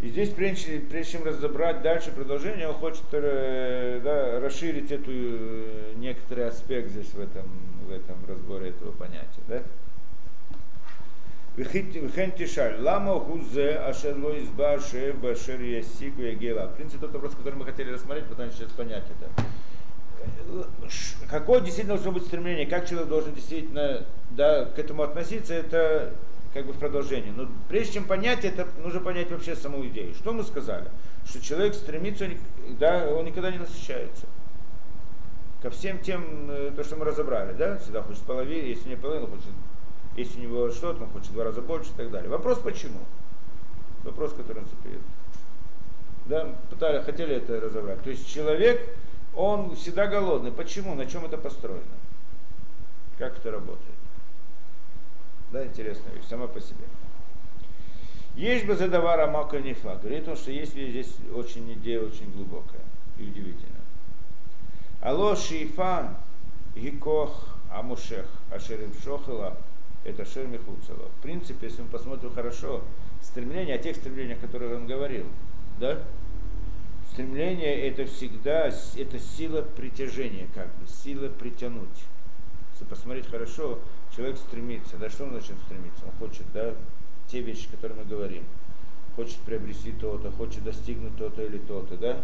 И здесь, прежде, прежде чем разобрать дальше продолжение, он хочет э, да, расширить эту э, некоторый аспект здесь в этом, в этом разборе этого понятия. Да? Вехен тишаль, лама хузе ашерло изба ше башер ясик вегела. В принципе, тот вопрос, который мы хотели рассмотреть, пытаемся сейчас понять это. Какое действительно должно быть стремление, как человек должен действительно да, к этому относиться, это как бы в продолжение. Но прежде чем понять это, нужно понять вообще саму идею. Что мы сказали? Что человек стремится, да, он никогда не насыщается. Ко всем тем, э, то, что мы разобрали, да, всегда хочет половину, если не половину, хочет если у него что-то, он хочет в два раза больше и так далее. Вопрос почему? Вопрос, который он задает. Да, пытали, хотели это разобрать. То есть человек, он всегда голодный. Почему? На чем это построено? Как это работает? Да, интересная вещь, сама по себе. Есть бы задавара мака нефа. Говорит он, что есть здесь очень идея очень глубокая и удивительная. Алло шифа гикох амушех ашерим шохела это Шер Михуцева. В принципе, если мы посмотрим хорошо, стремление, о тех стремлениях, о которых он говорил, да, стремление это всегда, это сила притяжения, как бы, сила притянуть. Если посмотреть хорошо, человек стремится, да, что он начнет стремиться? Он хочет, да, те вещи, которые мы говорим. Хочет приобрести то-то, хочет достигнуть то-то или то-то, да,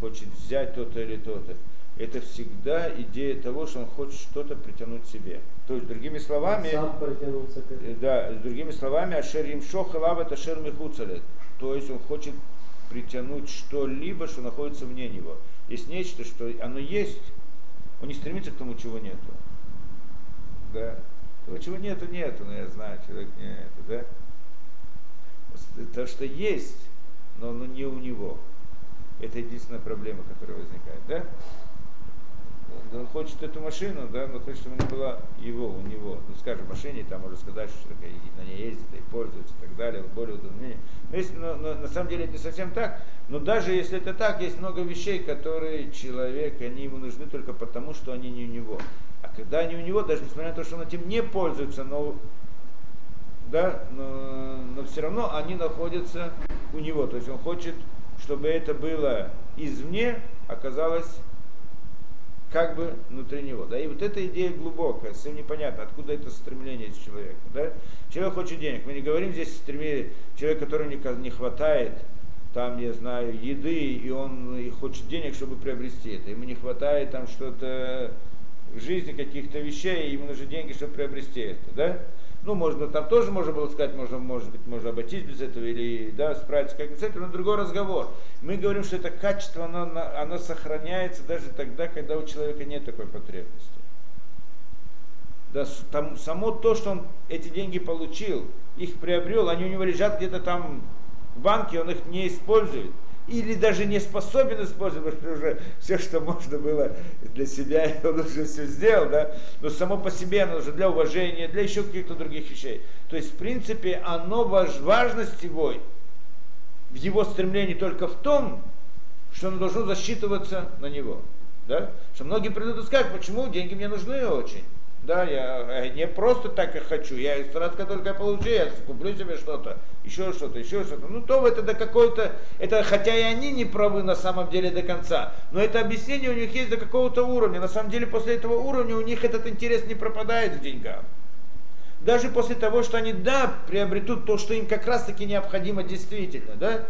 хочет взять то-то или то-то это всегда идея того, что он хочет что-то притянуть себе. То есть, другими словами, Сам протянуться к этому. да, с другими словами, ашер им шохалав это шер михуцалет. То есть он хочет притянуть что-либо, что находится вне него. Есть нечто, что оно есть, он не стремится к тому, чего нету. Да. Того, чего нету, нету, но я знаю, человек не это, да. То, что есть, но оно не у него. Это единственная проблема, которая возникает, да? он хочет эту машину, да, но хочет, чтобы она была его, у него. Ну, скажем, машине, там можно сказать, что на ней ездит и пользуется и так далее, более удобнее. Но, если, но, но на самом деле это не совсем так. Но даже если это так, есть много вещей, которые человек, они ему нужны только потому, что они не у него. А когда они у него, даже несмотря на то, что он этим не пользуется, но да, но, но все равно они находятся у него. То есть он хочет, чтобы это было извне, оказалось как бы внутри него. Да? И вот эта идея глубокая, совсем непонятно, откуда это стремление из человека. Да? Человек хочет денег. Мы не говорим здесь стремление, человек, которому не хватает, там, я знаю, еды, и он и хочет денег, чтобы приобрести это. Ему не хватает там что-то в жизни каких-то вещей, ему нужны деньги, чтобы приобрести это. Да? Ну, можно, там тоже можно было сказать, можно, может быть, можно обойтись без этого или да, справиться как с этим, но другой разговор. Мы говорим, что это качество, оно, оно сохраняется даже тогда, когда у человека нет такой потребности. Да, там, само то, что он эти деньги получил, их приобрел, они у него лежат где-то там в банке, он их не использует или даже не способен использовать, уже все, что можно было для себя, он уже все сделал, да, но само по себе оно уже для уважения, для еще каких-то других вещей. То есть, в принципе, оно, важность его, в его стремлении только в том, что оно должно засчитываться на него. Да? Что многие придут и скажут, почему деньги мне нужны очень. Да, я не просто так и хочу, я стараться только я получу, я куплю себе что-то, еще что-то, еще что-то. Ну, то это до какой-то, это хотя и они не правы на самом деле до конца, но это объяснение у них есть до какого-то уровня. На самом деле после этого уровня у них этот интерес не пропадает в деньгах. Даже после того, что они, да, приобретут то, что им как раз-таки необходимо действительно, да,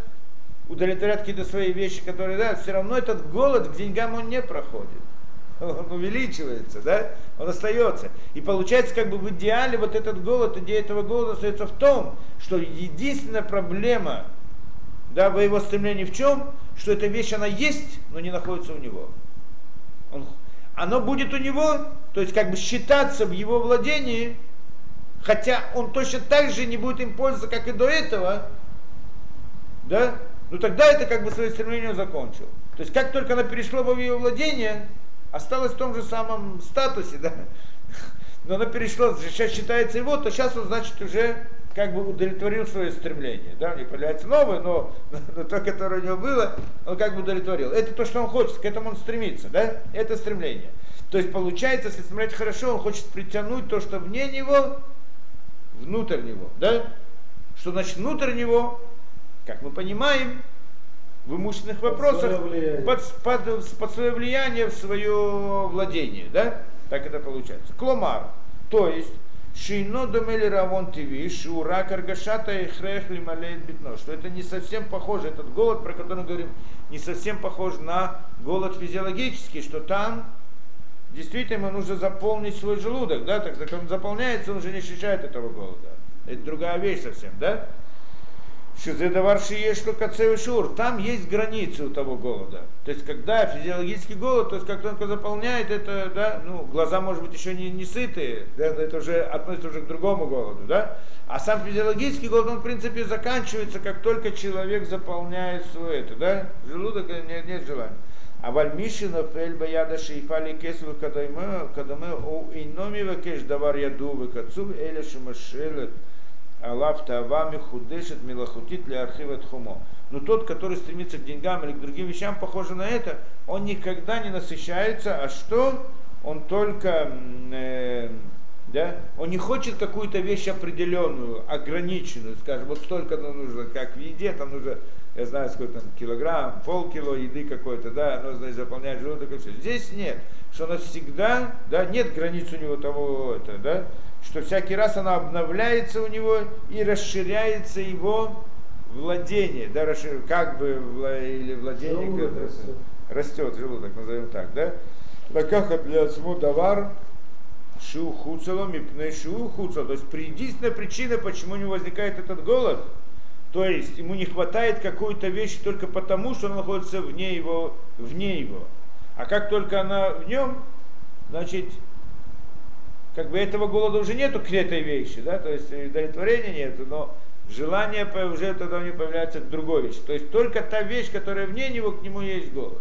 удовлетворят какие-то свои вещи, которые, да, все равно этот голод к деньгам он не проходит он увеличивается, да, он остается. И получается, как бы в идеале вот этот голод, идея этого голода остается в том, что единственная проблема, да, в его стремлении в чем, что эта вещь, она есть, но не находится у него. Он, оно будет у него, то есть как бы считаться в его владении, хотя он точно так же не будет им пользоваться, как и до этого, да, ну тогда это как бы свое стремление закончил. То есть как только оно перешло в его владение, осталось в том же самом статусе, да, но оно перешло, сейчас считается его, то сейчас он, значит, уже как бы удовлетворил свое стремление. Да, у него появляется новое, но, но то, которое у него было, он как бы удовлетворил. Это то, что он хочет, к этому он стремится, да? Это стремление. То есть получается, если смотреть хорошо, он хочет притянуть то, что вне него, внутрь него, да? Что значит внутрь него, как мы понимаем, в имущественных вопросах под, под, под свое влияние в свое владение, да? Так это получается. Кломар, то есть Шейно домели равон тиви, шура каргашата и хрех лималеет битно. Что это не совсем похоже, этот голод, про который мы говорим, не совсем похож на голод физиологический, что там действительно ему нужно заполнить свой желудок, да, так как он заполняется, он уже не ощущает этого голода. Это другая вещь совсем, да? Шизедаварши есть что кацевый шур, там есть границы у того голода. То есть, когда физиологический голод, то есть, как только заполняет это, да, ну, глаза, может быть, еще не, не сытые, да, это уже относится уже к другому голоду, да, а сам физиологический голод, он, в принципе, заканчивается, как только человек заполняет свое это, да, желудок, нет, нет желания. А вальмишина фельба яда шейфали кесвы кадаймы у иноми векеш давар яду векацу эля шимашелет Алав Тавами Худешет Милахутит для архива Тхумо. Но тот, который стремится к деньгам или к другим вещам, похоже на это, он никогда не насыщается, а что? Он только, э, да, он не хочет какую-то вещь определенную, ограниченную, скажем, вот столько нужно, как в еде, там нужно, я знаю, сколько там, килограмм, полкило еды какой-то, да, оно, значит, заполняет желудок и все. Здесь нет, что оно всегда, да, нет границ у него того, это, да, что всякий раз она обновляется у него и расширяется его владение, да, расшир, как бы или владение желудок как, растет. растет, желудок, назовем так, да. Лакаха для давар шу хуцело мипне шу хуцело. То есть единственная причина, почему у него возникает этот голод, то есть ему не хватает какой-то вещи только потому, что она находится вне его, вне его. А как только она в нем, значит, как бы этого голода уже нету к этой вещи, да, то есть удовлетворения нету, но желание уже тогда у него появляется к другой вещи. То есть только та вещь, которая вне него, к нему есть голод.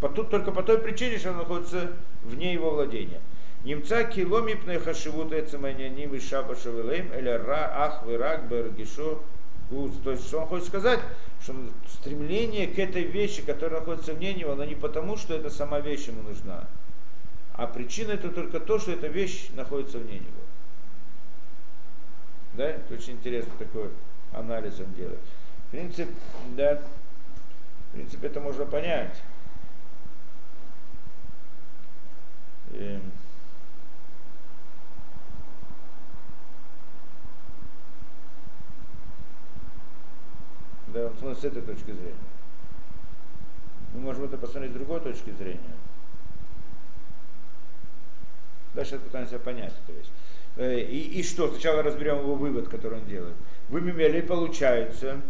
По, тут, только по той причине, что он находится вне его владения. Немца киломи пнехашивут эцеманяним и шаба шавелем, или ра ах вирак бергишо то есть, что он хочет сказать, что стремление к этой вещи, которая находится вне него, оно не потому, что это сама вещь ему нужна, а причина это только то, что эта вещь находится вне него. Да, это очень интересно такой анализ он делает. В принципе, да, в принципе, это можно понять. И, эм. да, вот с этой точки зрения. Мы можем это посмотреть с другой точки зрения. Дальше пытаемся понять эту вещь. Э, и, и что? Сначала разберем его вывод, который он делает. Вы мимели получается,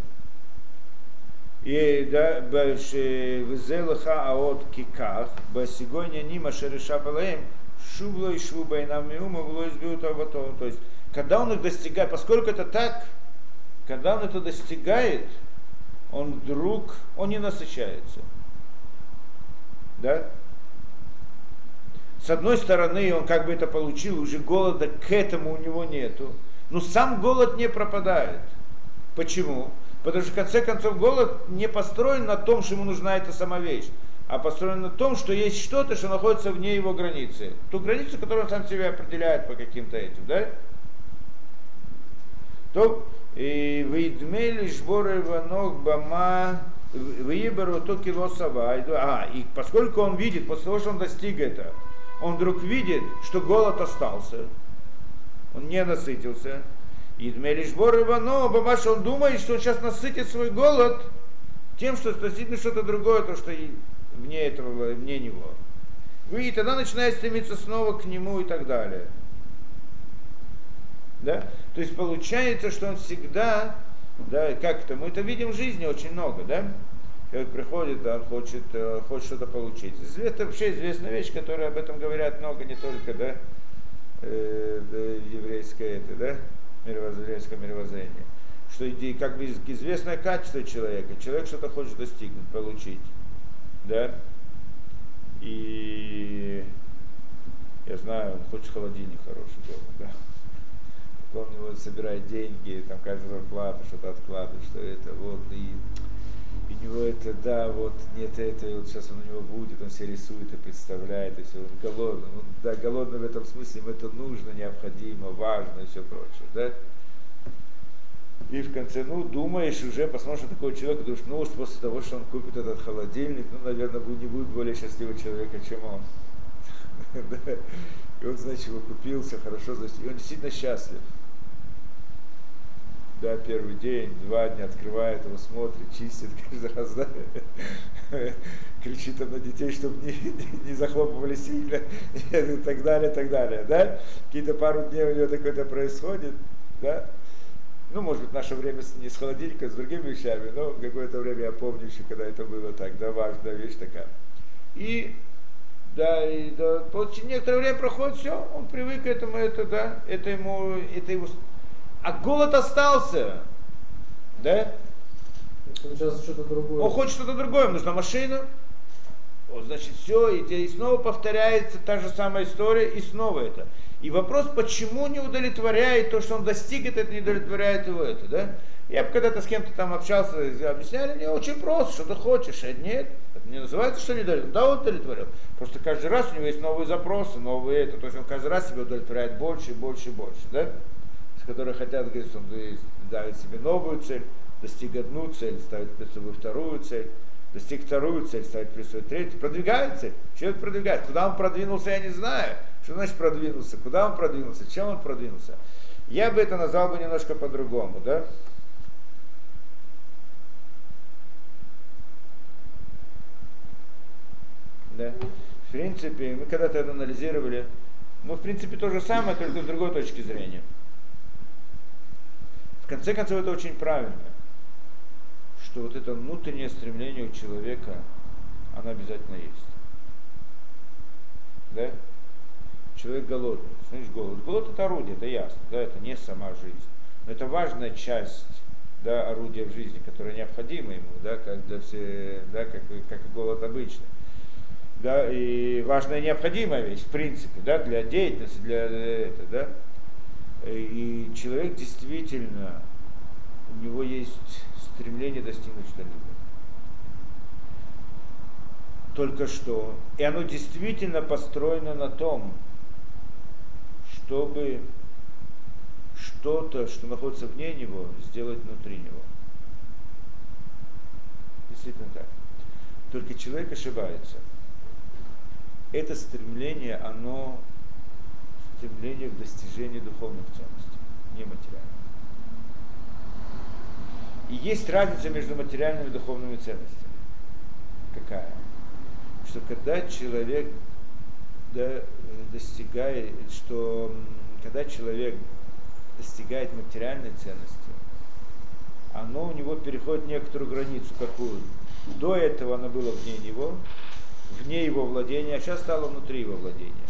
и да, везелаха аот киках, басигоня нима шереша балаем, шубло и швуба и нам миума вло избьют авато. То есть, когда он их достигает, поскольку это так, когда он это достигает, он вдруг, он не насыщается. Да? С одной стороны, он как бы это получил, уже голода к этому у него нету. Но сам голод не пропадает. Почему? Потому что в конце концов голод не построен на том, что ему нужна эта сама вещь, а построен на том, что есть что-то, что находится вне его границы. Ту границу, которую он сам себе определяет по каким-то этим, да? То и выдмели жборы ванок бама выеберу то кило сава. А, и поскольку он видит, после того, что он достиг этого, он вдруг видит, что голод остался, он не насытился. И Дмелишбор Ивано, Бабаш, он думает, что он сейчас насытит свой голод тем, что достигнет что-то другое, то, что вне этого, вне него. И тогда начинает стремиться снова к нему и так далее. Да? То есть получается, что он всегда, да, как это, мы это видим в жизни очень много, да? Человек приходит, он хочет, э, хочет что-то получить. Это вообще известная вещь, которая об этом говорят много, не только, да, э, да еврейское это, да, мировоззренческое мировоззрение. Что как бы известное качество человека, человек что-то хочет достигнуть, получить, да, и я знаю, он хочет холодильник хороший дома, да. Он его собирает деньги, там каждую зарплату что-то откладывает, что это вот, и у него это, да, вот нет этого, и вот сейчас он у него будет, он себе рисует и представляет, и все, он голодный, он, да, голодный в этом смысле, ему это нужно, необходимо, важно и все прочее, да. И в конце, ну, думаешь уже, посмотришь на такого человека, думаешь, ну уж после того, что он купит этот холодильник, ну, наверное, не будет более счастливого человека, чем он. И он, значит, его купил, все хорошо, и он действительно счастлив. Да, первый день, два дня открывает его, смотрит, чистит каждый раз, да, кричит там на детей, чтобы не, не, не захлопывали сильно, и так далее, так далее, да. Какие-то пару дней у него такое-то происходит, да, ну, может быть, наше время не с холодильника, с другими вещами, но какое-то время я помню еще, когда это было так, да, важная вещь такая. И да, и да, очень некоторое время проходит, все, он привык к этому, это, да, это ему, это его, а голод остался, да? Сейчас что-то другое. Он хочет что-то другое, ему нужна машина, вот, значит, все, и, и снова повторяется та же самая история, и снова это. И вопрос, почему не удовлетворяет то, что он достиг, это не удовлетворяет его это, да? Я когда-то с кем-то там общался, объясняли мне очень просто, что ты хочешь, а нет, это не называется, что не удовлетворил. Да, он удовлетворил. Просто каждый раз у него есть новые запросы, новые это, то есть он каждый раз себе удовлетворяет больше и больше и больше, да? С которой хотят, говорит, он давит себе новую цель, достиг одну цель, ставит перед собой вторую цель, достиг вторую цель, ставит перед собой третью, продвигает цель. Человек продвигает. Куда он продвинулся, я не знаю. Что значит продвинулся? Куда он продвинулся? Чем он продвинулся? Я бы это назвал бы немножко по-другому, да? Да. В принципе, мы когда-то это анализировали, ну, в принципе, то же самое, только с другой точки зрения. Конце концов, это очень правильно, что вот это внутреннее стремление у человека, оно обязательно есть. Да? Человек голодный. Значит, голод. Голод это орудие, это ясно, да, это не сама жизнь. Но это важная часть да, орудия в жизни, которая необходима ему, да, как для все, да, как, как и голод обычный. Да, и важная необходимая вещь, в принципе, да, для деятельности, для этого, да. И человек действительно, у него есть стремление достигнуть что-либо только что. И оно действительно построено на том, чтобы что-то, что находится вне него, сделать внутри него. Действительно так. Только человек ошибается. Это стремление, оно стремление к достижению духовных ценностей, не материальных. И есть разница между материальными и духовными ценностями. Какая? Что когда человек да, достигает, что когда человек достигает материальной ценности, оно у него переходит некоторую границу, какую до этого оно было вне него, вне его владения, а сейчас стало внутри его владения.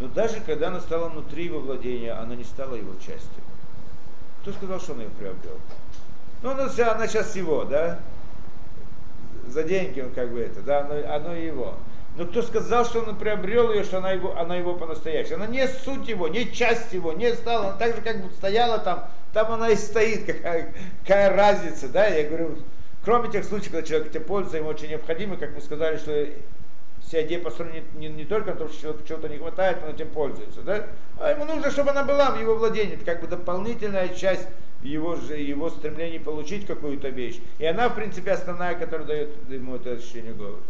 Но даже когда оно стало внутри его владения, оно не стало его частью. Кто сказал, что он ее приобрел? Ну, она, она сейчас его, да? За деньги он как бы это, да, оно, оно его. Но кто сказал, что он приобрел ее, что она его, она его по-настоящему? Она не суть его, не часть его, не стала, она так же как бы стояла там, там она и стоит, какая, какая разница, да, я говорю, кроме тех случаев, когда человек этим пользуется, ему очень необходимо, как мы сказали, что вся идея построена не, не, не только на том, что человеку чего-то не хватает, он этим пользуется, да, а ему нужно, чтобы она была в его владении, это как бы дополнительная часть его, же, его стремления получить какую-то вещь. И она, в принципе, основная, которая дает ему это ощущение голода.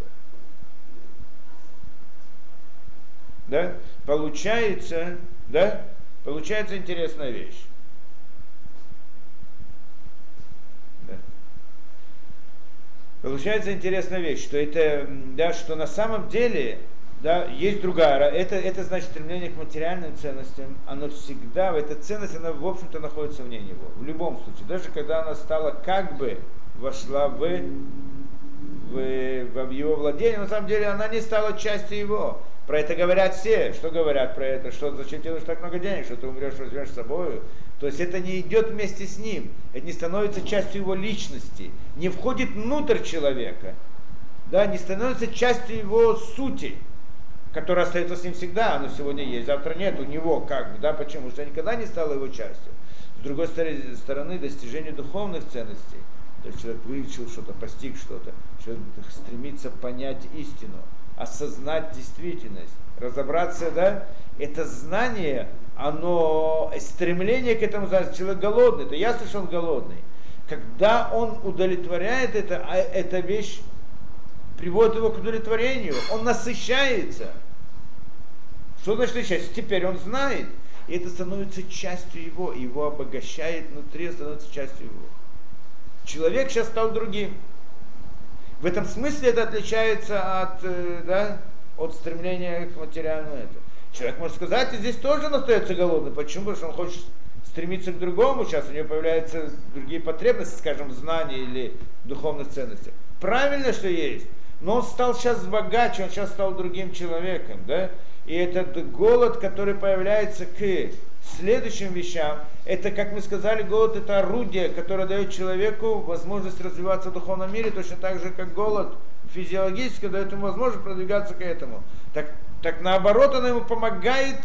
да, получается, да, получается интересная вещь. Да. Получается интересная вещь, что это, да, что на самом деле, да, есть другая, это, это значит стремление к материальным ценностям, оно всегда, эта ценность, она в общем-то находится вне него, в любом случае, даже когда она стала как бы вошла в, в, в его владение, на самом деле она не стала частью его. Про это говорят все. Что говорят про это? Что зачем нужно так много денег, что ты умрешь, возьмешь с собой? То есть это не идет вместе с ним, это не становится частью его личности, не входит внутрь человека, да, не становится частью его сути, которая остается с ним всегда, она сегодня есть, завтра нет, у него как бы, да, почему? Потому что никогда не стала его частью. С другой стороны, достижение духовных ценностей, то есть человек выучил что-то, постиг что-то, человек стремится понять истину, осознать действительность, разобраться, да, это знание, оно стремление к этому, человек голодный, то ясно, что он голодный. Когда он удовлетворяет это, а эта вещь приводит его к удовлетворению, он насыщается. Что значит насыщается? Теперь он знает, и это становится частью его, его обогащает внутри, становится частью его. Человек сейчас стал другим. В этом смысле это отличается от, э, да, от стремления к материальному этому. Человек может сказать, и здесь тоже он остается голодным. Почему? Потому что он хочет стремиться к другому, сейчас у него появляются другие потребности, скажем, в знании или духовных ценностях. Правильно, что есть. Но он стал сейчас богаче, он сейчас стал другим человеком, да? И этот голод, который появляется к следующим вещам, это, как мы сказали, голод это орудие, которое дает человеку возможность развиваться в духовном мире, точно так же, как голод физиологически дает ему возможность продвигаться к этому. Так, так наоборот, оно ему помогает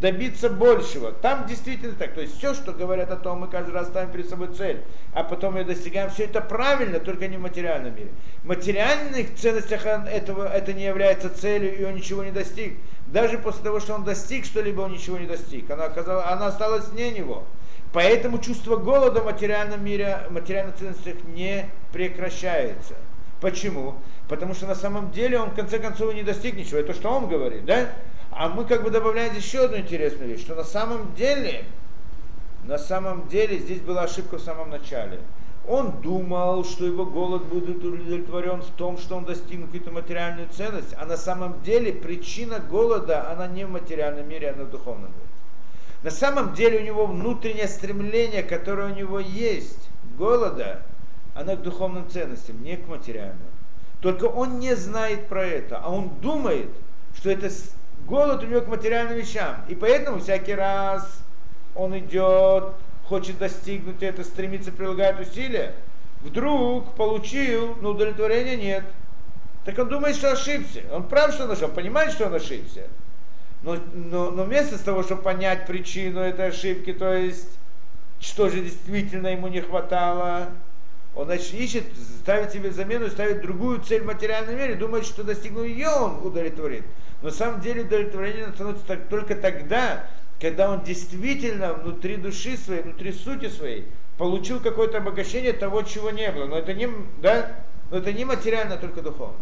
добиться большего. Там действительно так. То есть все, что говорят о том, мы каждый раз ставим перед собой цель, а потом ее достигаем, все это правильно, только не в материальном мире. В материальных ценностях этого, это не является целью, и он ничего не достиг. Даже после того, что он достиг что-либо, он ничего не достиг. Она, оказалась, она осталась не него. Поэтому чувство голода в материальном мире, в материальных ценностях не прекращается. Почему? Потому что на самом деле он в конце концов не достиг ничего. Это что он говорит, да? А мы как бы добавляем еще одну интересную вещь, что на самом деле, на самом деле здесь была ошибка в самом начале. Он думал, что его голод будет удовлетворен в том, что он достигнет какую-то материальную ценность, а на самом деле причина голода, она не в материальном мире, она в духовном мире. На самом деле у него внутреннее стремление, которое у него есть, голода, она к духовным ценностям, не к материальным. Только он не знает про это, а он думает, что это голод у него к материальным вещам. И поэтому всякий раз он идет, хочет достигнуть это, стремится, прилагает усилия, вдруг получил, но удовлетворения нет. Так он думает, что ошибся. Он прав, что он ошибся, понимает, что он ошибся. Но, но, но вместо того, чтобы понять причину этой ошибки, то есть, что же действительно ему не хватало, он значит, ищет, ставит себе замену, ставит другую цель в материальном мире, думает, что достигнув ее, он удовлетворит. Но на самом деле удовлетворение становится так, только тогда, когда он действительно внутри души своей, внутри сути своей получил какое-то обогащение того, чего не было. Но это не, да, но это не материально, только духовное.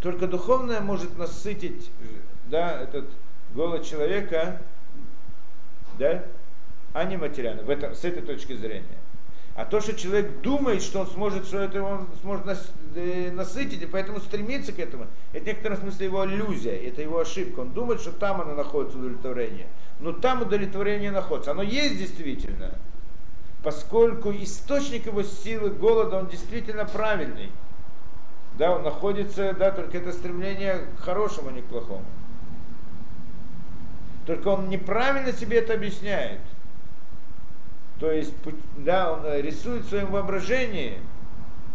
Только духовное может насытить да, этот голод человека, да, а не материально, в этом, с этой точки зрения. А то, что человек думает, что он сможет, что это он сможет э, насытить, и поэтому стремится к этому, это в некотором смысле его иллюзия, это его ошибка. Он думает, что там оно находится удовлетворение. Но там удовлетворение находится. Оно есть действительно, поскольку источник его силы голода, он действительно правильный. Да, он находится, да, только это стремление к хорошему, а не к плохому. Только он неправильно себе это объясняет. То есть, да, он э, рисует в своем воображении,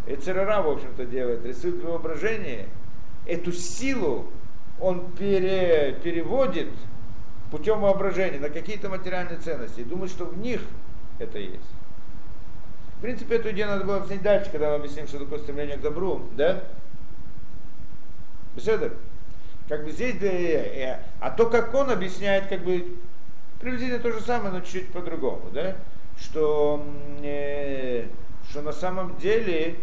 и Церера, в общем-то, делает, рисует в воображении, эту силу он пере, переводит путем воображения на какие-то материальные ценности и думает, что в них это есть. В принципе, эту идею надо было объяснить дальше, когда мы объясним, что такое стремление к добру, да? Беседа? Как бы здесь, да, э, а то, как он объясняет, как бы приблизительно то же самое, но чуть-чуть по-другому, да? Что, э, что на самом деле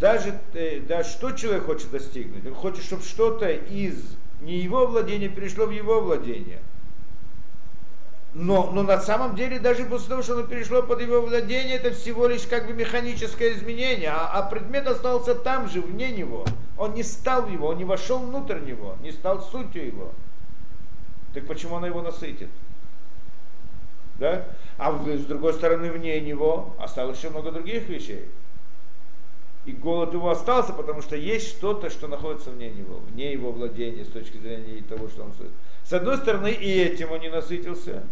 даже э, да, что человек хочет достигнуть, он хочет, чтобы что-то из не его владения перешло в его владение. Но, но на самом деле, даже после того, что оно перешло под его владение, это всего лишь как бы механическое изменение, а, а предмет остался там же, вне него. Он не стал его, он не вошел внутрь него, не стал сутью его. Так почему она его насытит? Да? А с другой стороны, вне него осталось еще много других вещей. И голод его остался, потому что есть что-то, что находится вне него, вне его владения, с точки зрения того, что он стоит. С одной стороны, и этим он не насытился.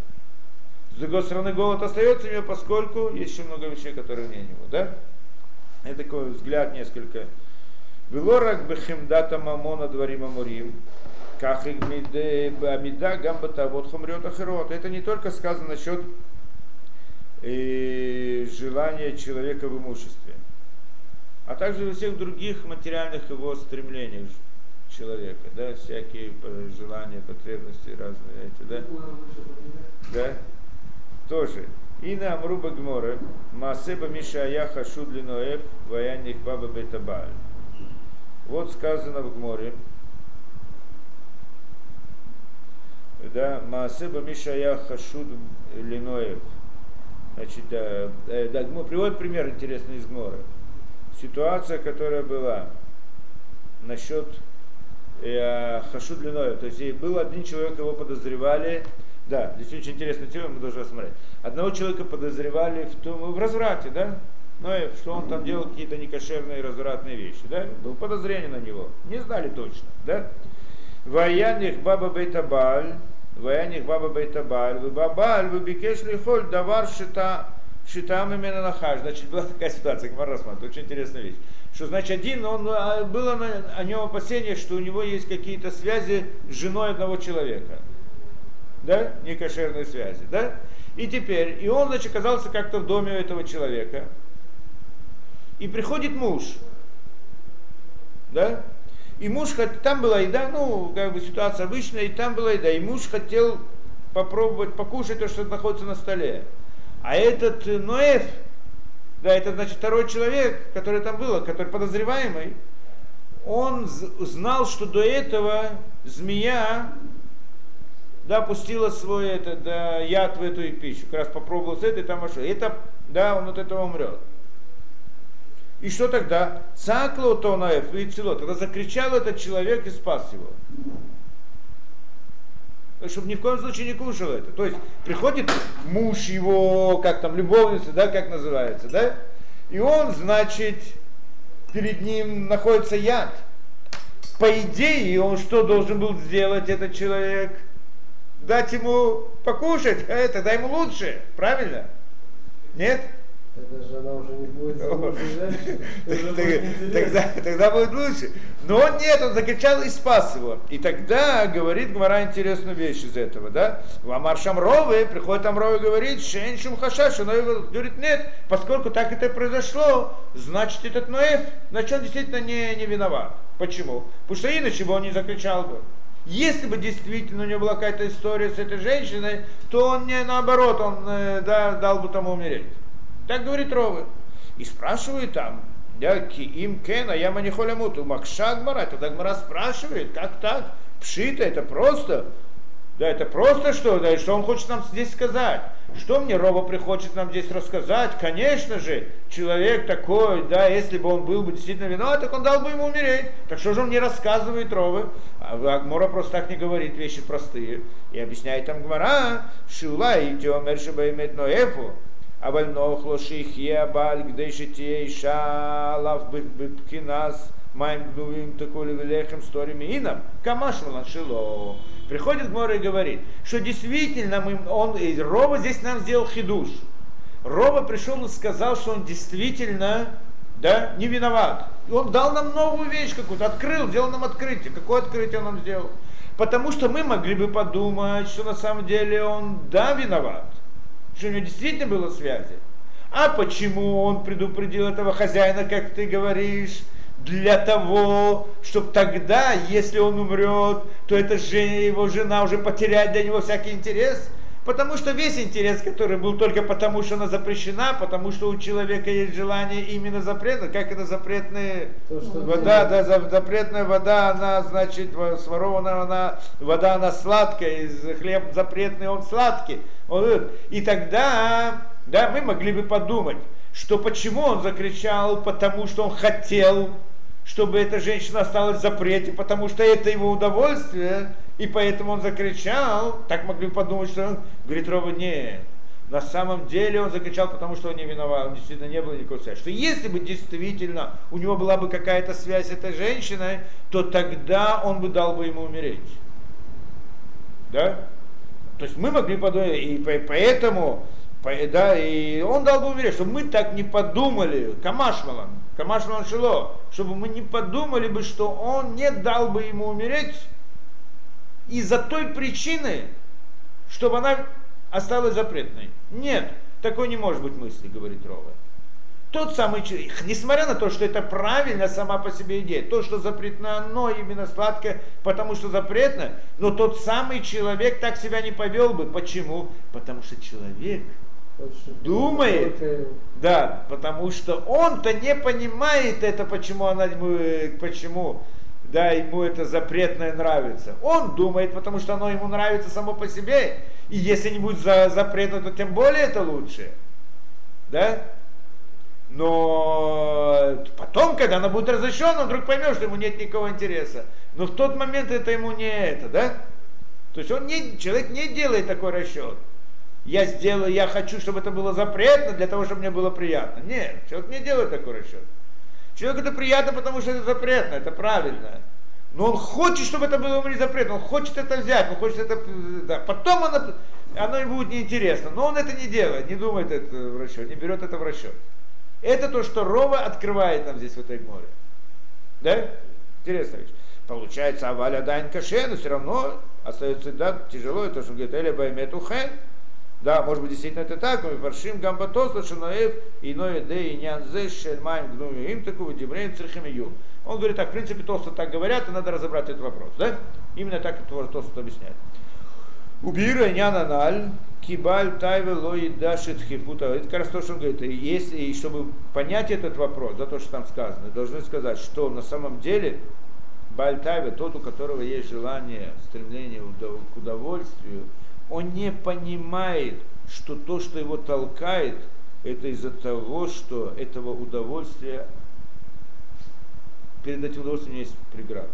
С другой стороны, голод остается у него, поскольку есть еще много вещей, которые вне него. Да? Это такой взгляд несколько. Велорак бехемдата мамона дворима мурим. Как амида гамбата вот хумрет ахирот. Это не только сказано насчет э, желания человека в имуществе, а также во всех других материальных его стремлениях. человека, да, всякие желания, потребности разные эти, да, да, тоже. И на Амруба Гмора, Маасеба Мишая Хашуд Линоев, Ваяних Баба Бетабаль. Вот сказано в Гморе, да, Маасеба Мишая Хашуд Линоев. Значит, да, э, да, приводит пример интересный из Гмора. Ситуация, которая была насчет э, Хашуд Линоев. То есть был один человек, его подозревали, да, здесь очень интересная тема, мы должны рассмотреть. Одного человека подозревали в, том, в разврате, да, ну, что он там делал какие-то некошерные развратные вещи, да, было подозрение на него, не знали точно, да. Ваяних баба бейтабаль, бейтабаль, вы бабаль, вы бикеш лихоль, давар шита, шитам именно нахаш. Значит, была такая ситуация, Гмар рассматривает, очень интересная вещь. Что значит один, он, а, было на, о нем опасение, что у него есть какие-то связи с женой одного человека. Да? Некошерные связи, да? И теперь, и он, значит, оказался как-то в доме этого человека. И приходит муж, да? И муж, там была еда, ну, как бы ситуация обычная, и там была еда. И муж хотел попробовать покушать то, что находится на столе. А этот Ноэф, да, это значит второй человек, который там был, который подозреваемый, он знал, что до этого змея да, пустила свой это, да, яд в эту пищу. Как раз попробовал с этой, там вошел. Это, да, он от этого умрет. И что тогда? Цакло тонаев и цело. Тогда закричал этот человек и спас его. Чтобы ни в коем случае не кушал это. То есть приходит муж его, как там, любовница, да, как называется, да? И он, значит, перед ним находится яд. По идее, он что должен был сделать, этот человек? Дать ему покушать, а это, тогда ему лучше, правильно? Нет? Тогда жена уже не будет тогда, тогда будет лучше. Но он нет, он закричал и спас его. И тогда говорит Гмара интересную вещь из этого, да? В Амар Шамровы, приходит Амровы и говорит, Шеншум Хашаш, но говорит, нет, поскольку так это произошло, значит этот Ноев, значит он действительно не, не виноват. Почему? Потому что иначе бы он не закричал бы. Если бы действительно у него была какая-то история с этой женщиной, то он не наоборот, он э, да, дал бы тому умереть. Так говорит Ровы. И спрашивает там, да, им кена, я манихоля муту, макша гмара. Тогда гмара спрашивает, как так? Пшита, это просто, да, это просто что, да, и что он хочет нам здесь сказать? Что мне Рова приходит нам здесь рассказать? Конечно же, человек такой, да, если бы он был бы действительно виноват, так он дал бы ему умереть. Так что же он не рассказывает Ровы? А Гмора просто так не говорит, вещи простые. И объясняет там Гмара, Шула и Теомер Шабаймет Ноэфу, אבל נוח לו שיחיה הבעל כדי שתהיה אישה עליו בבחינס מים גנובים такой велехем сторими инам, камашвала шило. Приходит Гмора и говорит, что действительно мы, он, Рова здесь нам сделал хидуш. Рова пришел и сказал, что он действительно да, не виноват. И он дал нам новую вещь какую-то, открыл, сделал нам открытие. Какое открытие он нам сделал? Потому что мы могли бы подумать, что на самом деле он, да, виноват что у него действительно было связи. А почему он предупредил этого хозяина, как ты говоришь, для того, чтобы тогда, если он умрет, то эта жена, его жена уже потеряет для него всякий интерес? Потому что весь интерес, который был только потому, что она запрещена, потому что у человека есть желание именно запретно, как это запретная вода, да, запретная вода, она, значит, сворована она, вода, она сладкая, хлеб запретный, он сладкий. И тогда, да, мы могли бы подумать, что почему он закричал, потому что он хотел, чтобы эта женщина осталась в запрете, потому что это его удовольствие, и поэтому он закричал, так могли подумать, что он говорит, Рова, нет, на самом деле он закричал, потому что он не виноват, он действительно не было никакой связи. Что если бы действительно у него была бы какая-то связь с этой женщиной, то тогда он бы дал бы ему умереть. Да? То есть мы могли подумать, и поэтому, да, и он дал бы умереть, чтобы мы так не подумали, Камашмалан, Камашмалан Шило, чтобы мы не подумали бы, что он не дал бы ему умереть из-за той причины, чтобы она осталась запретной. Нет, такой не может быть мысли, говорит Рова. Тот самый человек, несмотря на то, что это правильно сама по себе идея, то, что запретно, оно именно сладкое, потому что запретно, но тот самый человек так себя не повел бы. Почему? Потому что человек думает, да, потому что он-то не понимает это, почему она ему, почему, да, ему это запретное нравится. Он думает, потому что оно ему нравится само по себе, и если не будет за, запретно, то тем более это лучше, да? Но потом, когда она будет разрешена, он вдруг поймет, что ему нет никакого интереса. Но в тот момент это ему не это, да? То есть он не, человек не делает такой расчет. Я сделаю, я хочу, чтобы это было запретно для того, чтобы мне было приятно. Нет, человек не делает такой расчет. Человеку это приятно, потому что это запретно, это правильно. Но он хочет, чтобы это было ему не запретно, он хочет это взять, он хочет это... Да. Потом оно, оно ему будет неинтересно, но он это не делает, не думает это в расчет, не берет это в расчет. Это то, что Рова открывает нам здесь в этой море. Да? Интересная. Получается, аваля дайн каше, но все равно остается да, тяжело, то, что говорит, эля баймет ухен. Да, может быть, действительно это так, мы паршим гамбатос, лашанаев, иное де и нянзе, шельмайм, гнуми, им такого, димрейн, церхимию. Он говорит так, в принципе, Толсто так говорят, и надо разобрать этот вопрос, да? Именно так это Толсто объясняет. Убира нянаналь, Кибаль тайве лои дашит хипута. Это как раз то, что он говорит. Если, и чтобы понять этот вопрос, за то, что там сказано, должны сказать, что на самом деле Бальтайве, тот, у которого есть желание, стремление к удовольствию, он не понимает, что то, что его толкает, это из-за того, что этого удовольствия, перед этим удовольствием есть преграда.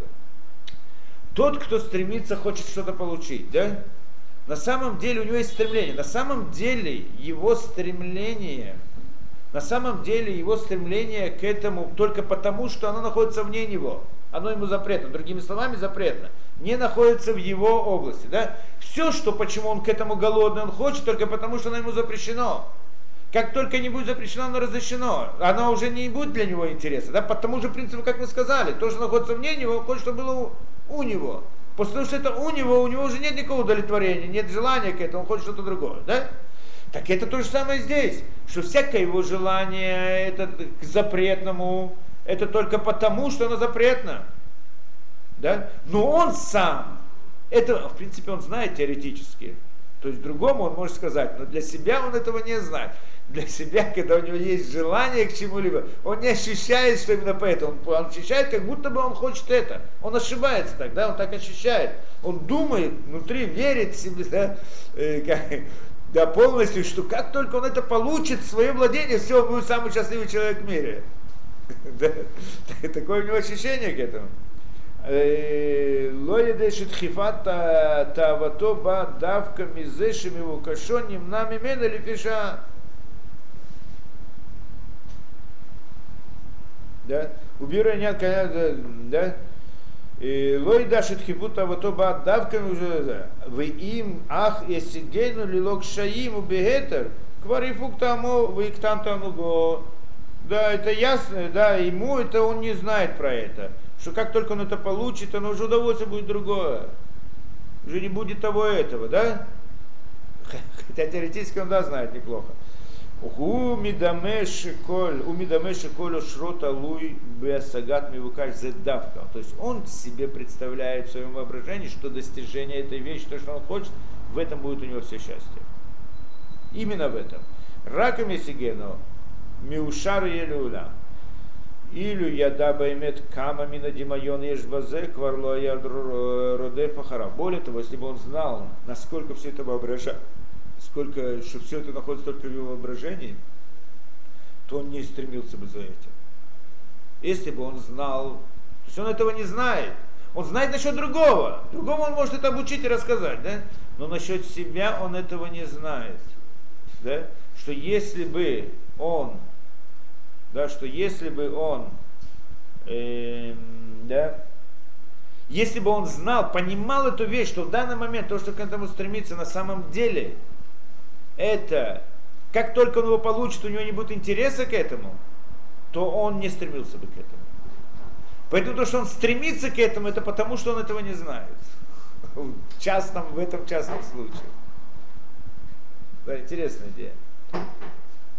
Тот, кто стремится, хочет что-то получить, да? На самом деле у него есть стремление. На самом деле его стремление, на самом деле его стремление к этому только потому, что оно находится вне него. Оно ему запретно. Другими словами, запретно. Не находится в его области. Да? Все, что почему он к этому голодный, он хочет, только потому, что оно ему запрещено. Как только не будет запрещено, оно разрешено. Оно уже не будет для него интереса. Да? По тому же принципу, как мы сказали, то, что находится вне него, он хочет, чтобы было у, у него. После того, что это у него, у него уже нет никакого удовлетворения, нет желания к этому, он хочет что-то другое, да? Так это то же самое здесь, что всякое его желание это к запретному, это только потому, что оно запретно. Да? Но он сам, это, в принципе, он знает теоретически. То есть другому он может сказать, но для себя он этого не знает для себя, когда у него есть желание к чему-либо, он не ощущает, что именно поэтому. Он, ощущает, как будто бы он хочет это. Он ошибается тогда, он так ощущает. Он думает, внутри верит себе, да, э, как, да, полностью, что как только он это получит свое владение, все, он будет самый счастливый человек в мире. Такое у него ощущение к этому. לא ידי שדחיפת תאוותו בא דווקא מזה שמבוקשו נמנע ממנה לפי שעה. да, убирая нет, да, Лой дашит хипута вот оба давками уже в им ах есигейну лилок шаим убегетер кварифук тому вы к там го да, это ясно, да, ему это он не знает про это. Что как только он это получит, оно уже удовольствие будет другое. Уже не будет того этого, да? Хотя теоретически он да знает неплохо. У мидамеши коль, у мидамеши шрота луй беасагат мивукаш зедавка. То есть он себе представляет в своем воображении, что достижение этой вещи, то, что он хочет, в этом будет у него все счастье. Именно в этом. Раками сигено миушар елюля. Илю яда баймет кама мина димайон ешбазе кварло роде фахара. Более того, если бы он знал, насколько все это воображает, сколько, что все это находится только в его воображении, то он не стремился бы за этим. Если бы он знал, то есть он этого не знает. Он знает насчет другого. Другому он может это обучить и рассказать, да? Но насчет себя он этого не знает. Да? Что если бы он, да, что если бы он, э, да, если бы он знал, понимал эту вещь, что в данный момент то, что к этому стремится на самом деле – это, как только он его получит, у него не будет интереса к этому, то он не стремился бы к этому. Поэтому то, что он стремится к этому, это потому, что он этого не знает. В частном, в этом частном случае. Да, интересная идея.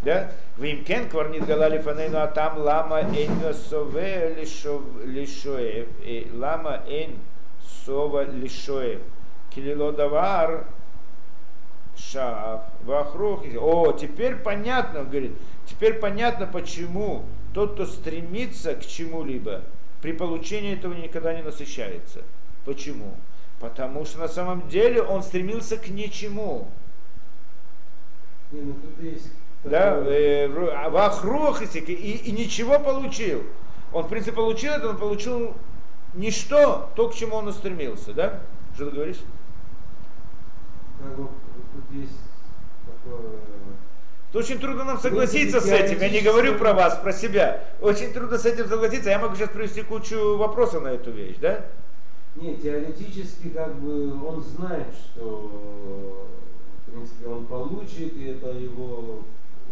Да? Вимкен кварнит галали фанейну, а там лама эн сове лишоев, лама эн сова лишоев. Килило давар шаф, вахрух. О, теперь понятно, говорит, теперь понятно, почему тот, кто стремится к чему-либо, при получении этого никогда не насыщается. Почему? Потому что на самом деле он стремился к ничему. Не, ну тут есть Да, э, а вахрух и, и ничего получил. Он, в принципе, получил это, он получил ничто, то, к чему он устремился, да? Что ты говоришь? как бы тут есть такое... То очень трудно нам согласиться с этим. Я не говорю про вас, про себя. Очень трудно с этим согласиться. Я могу сейчас привести кучу вопросов на эту вещь, да? Не, теоретически как бы он знает, что в принципе он получит, и это его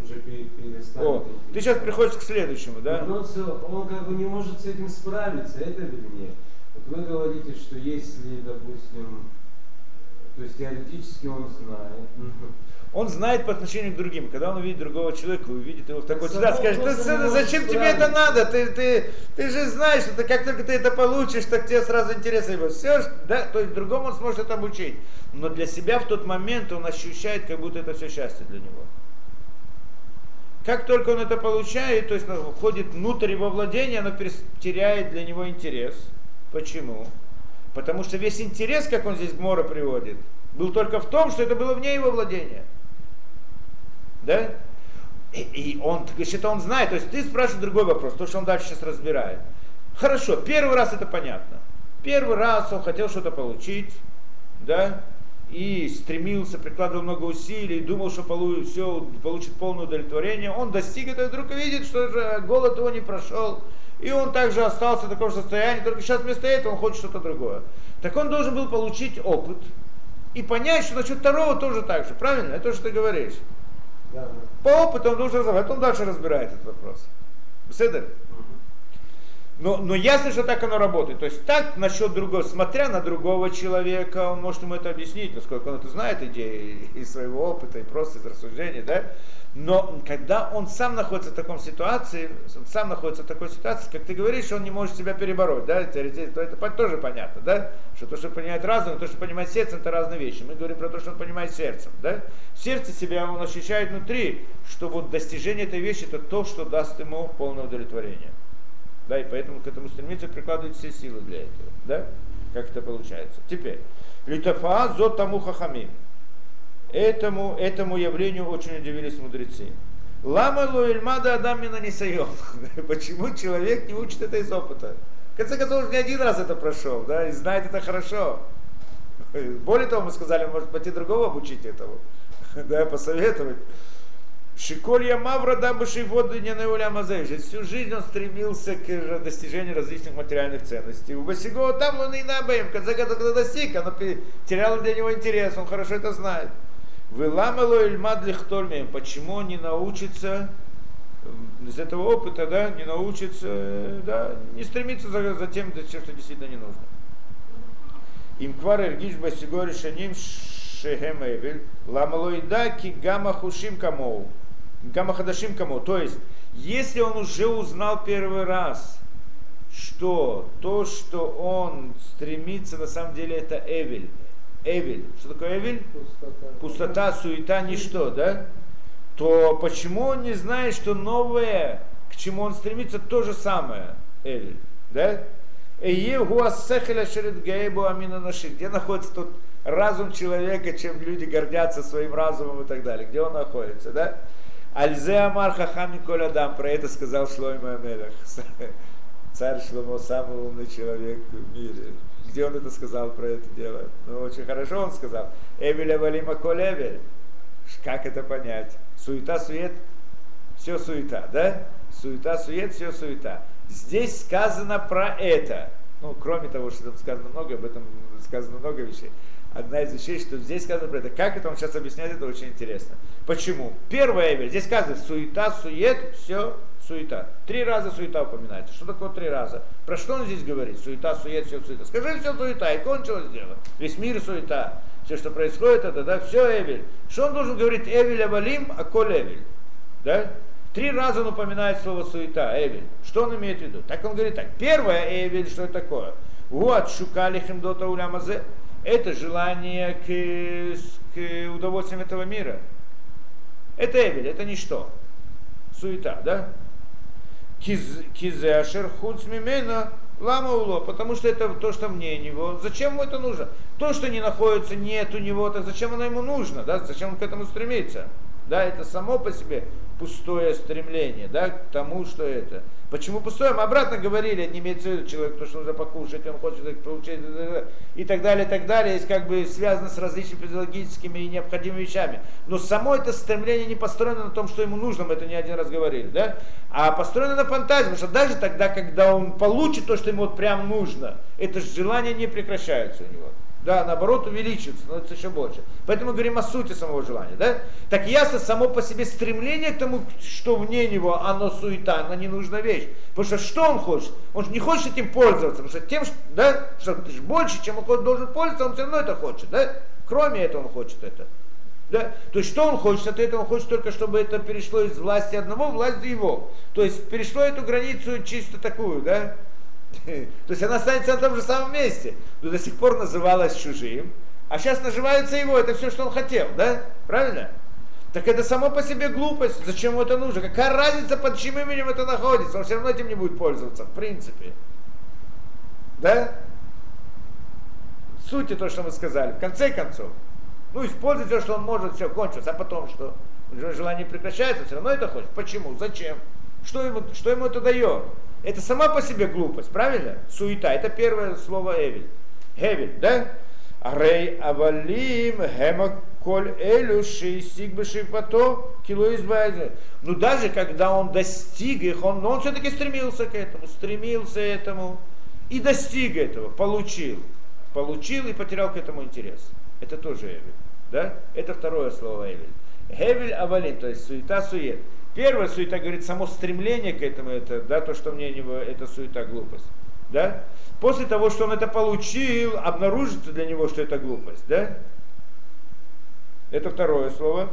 уже пе- перестанет. О, ты сейчас приходишь к следующему, да? Но Он, как бы не может с этим справиться, это вернее. Вот вы говорите, что если, допустим, то есть теоретически он знает. Он знает по отношению к другим. Когда он увидит другого человека, увидит его в такой С ситуации, скажет, «Да просто не сын, может зачем тебе это справиться». надо? Ты, ты, ты же знаешь, что ты, как только ты это получишь, так тебе сразу интересно его. Все, да? То есть другому он сможет это обучить. Но для себя в тот момент он ощущает, как будто это все счастье для него. Как только он это получает, то есть ну, входит внутрь его владения, оно теряет для него интерес. Почему? Потому что весь интерес, как он здесь Гмора приводит, был только в том, что это было вне его владения. Да? И, и он, говорит, он знает. То есть ты спрашиваешь другой вопрос, то, что он дальше сейчас разбирает. Хорошо, первый раз это понятно. Первый раз он хотел что-то получить, да, и стремился, прикладывал много усилий, думал, что получит, все, получит полное удовлетворение. Он достиг этого, и вдруг видит, что же голод его не прошел. И он также остался в таком же состоянии, только сейчас вместо этого он хочет что-то другое. Так он должен был получить опыт и понять, что насчет второго тоже так же. Правильно? Это то, что ты говоришь. Да. По опыту он должен разобрать, он дальше разбирает этот вопрос. Беседа? Но, но ясно, что так оно работает. То есть так насчет другого, смотря на другого человека, он может ему это объяснить, насколько он это знает идеи из своего опыта и просто из рассуждений, да. Но когда он сам находится в таком ситуации, он сам находится в такой ситуации, как ты говоришь, он не может себя перебороть, да, то это тоже понятно, да, что то, что понимает разум, то, что понимает сердцем, это разные вещи. Мы говорим про то, что он понимает сердцем, да. В сердце себя он ощущает внутри, что вот достижение этой вещи это то, что даст ему полное удовлетворение. Да, и поэтому к этому стремится прикладывать все силы для этого. Да? Как это получается. Теперь. Литофа зот тому хахамим. Этому, этому явлению очень удивились мудрецы. Лама луэльмада адамина не Почему человек не учит это из опыта? В конце концов, он не один раз это прошел, да, и знает это хорошо. Более того, мы сказали, может пойти другого обучить этому, да, посоветовать. Шиколь Ямавра дабыши воды не на Всю жизнь он стремился к достижению различных материальных ценностей. У Басиго там он и на концов, когда достиг, оно теряло для него интерес, он хорошо это знает. Выламало Ильмад Лихтольмеем. Почему он не научится из этого опыта, да, не научится, да, не стремится за, за тем, зачем, что действительно не нужно. Им квар эргиш басиго решением шехем эвель, ламалоида ки гамма хушим камоу, гамма хадашим камоу. То есть, если он уже узнал первый раз, что то, что он стремится, на самом деле это эвель. Эвель. Что такое эвель? Пустота. Пустота, суета, ничто, да? То почему он не знает, что новое, к чему он стремится, то же самое, Эвель, да? Где находится тот разум человека, чем люди гордятся своим разумом и так далее? Где он находится, да? Альзе Амар Хахами Колядам, про это сказал Шлойма Амелах. Царь Шломо самый умный человек в мире. Где он это сказал про это дело? Ну, очень хорошо он сказал. Эвеля Валима Колевель. Как это понять? Суета, сует, все суета, да? Суета, сует, все суета. Здесь сказано про это. Ну, кроме того, что там сказано много, об этом сказано много вещей. Одна из вещей, что здесь сказано про это. Как это он сейчас объясняет, это очень интересно. Почему? Первое Эвель, здесь сказано суета, сует, все суета. Три раза суета упоминается. Что такое три раза? Про что он здесь говорит? Суета, сует, все суета. Скажи все суета, и кончилось дело. Весь мир суета. Все, что происходит, это, да, все Эвель. Что он должен говорить? Эвель Авалим, а Коль Эвель. Да? Три раза он упоминает слово суета, Эвель. Что он имеет в виду? Так он говорит так. Первое, Эвель, что это такое? Вот, шукали химдота улямазе. Это желание к, к удовольствиям этого мира. Это Эвель, это ничто. Суета, да? Кизе ашер лама уло, потому что это то, что мне него. Зачем ему это нужно? То, что не находится, нет у него, так зачем оно ему нужно? Да? Зачем он к этому стремится? Да, это само по себе пустое стремление, да, к тому, что это. Почему пустое? Мы обратно говорили, не имеется в виду человек, то, что нужно покушать, он хочет получить, и так далее, и так далее, есть как бы связано с различными физиологическими и необходимыми вещами. Но само это стремление не построено на том, что ему нужно, мы это не один раз говорили, да, а построено на фантазии, потому что даже тогда, когда он получит то, что ему вот прям нужно, это же желание не прекращается у него. Да, наоборот, увеличивается, становится еще больше. Поэтому мы говорим о сути самого желания. Да? Так ясно, само по себе стремление к тому, что вне него, оно суета, оно ненужная вещь. Потому что что он хочет? Он же не хочет этим пользоваться, потому что тем, да, что ты же больше, чем он должен пользоваться, он все равно это хочет. Да? Кроме этого он хочет это. Да? То есть что он хочет? От этого он хочет только, чтобы это перешло из власти одного в власть его. То есть перешло эту границу чисто такую, да? То есть она останется на том же самом месте, но до сих пор называлась чужим, а сейчас наживается его, это все, что он хотел, да? Правильно? Так это само по себе глупость. Зачем ему это нужно? Какая разница, под чьим именем это находится? Он все равно этим не будет пользоваться, в принципе. Да? Суть то, что мы сказали. В конце концов. Ну, использует то, что он может, все, кончилось. А потом что? Желание прекращается, все равно это хочет. Почему? Зачем? Что ему, что ему это дает? Это сама по себе глупость, правильно? Суета. Это первое слово Эвель. Эвель, да? Арей авалим хема коль элю шейсик бешипато кило. Ну даже когда он достиг их, он, он все-таки стремился к этому, стремился к этому и достиг этого, получил. Получил и потерял к этому интерес. Это тоже Эвель. Да? Это второе слово Эвель. Эвель авалим, то есть суета, сует. Первая суета говорит, само стремление к этому, это, да, то, что мне не это суета, глупость. Да? После того, что он это получил, обнаружится для него, что это глупость. Да? Это второе слово.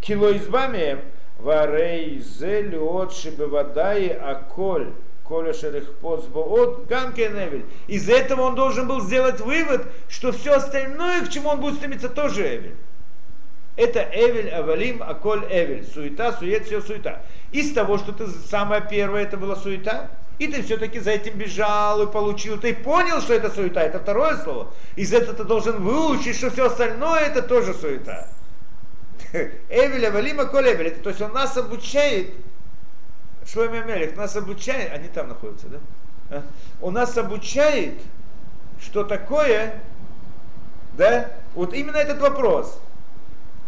Кило избами варей зелиот шибевадай аколь коля шерехпоц боот гамкеневель. Из этого он должен был сделать вывод, что все остальное, к чему он будет стремиться, тоже эвель. Это Эвель, Авалим, Аколь, Эвель. Суета, сует, все суета. Из того, что ты самое первое, это была суета, и ты все-таки за этим бежал и получил. Ты понял, что это суета, это второе слово. Из этого ты должен выучить, что все остальное это тоже суета. Эвель, Авалим, Аколь, Эвель. то есть он нас обучает, Шломи Амелих нас обучает, они там находятся, да? А? Он нас обучает, что такое, да, вот именно этот вопрос –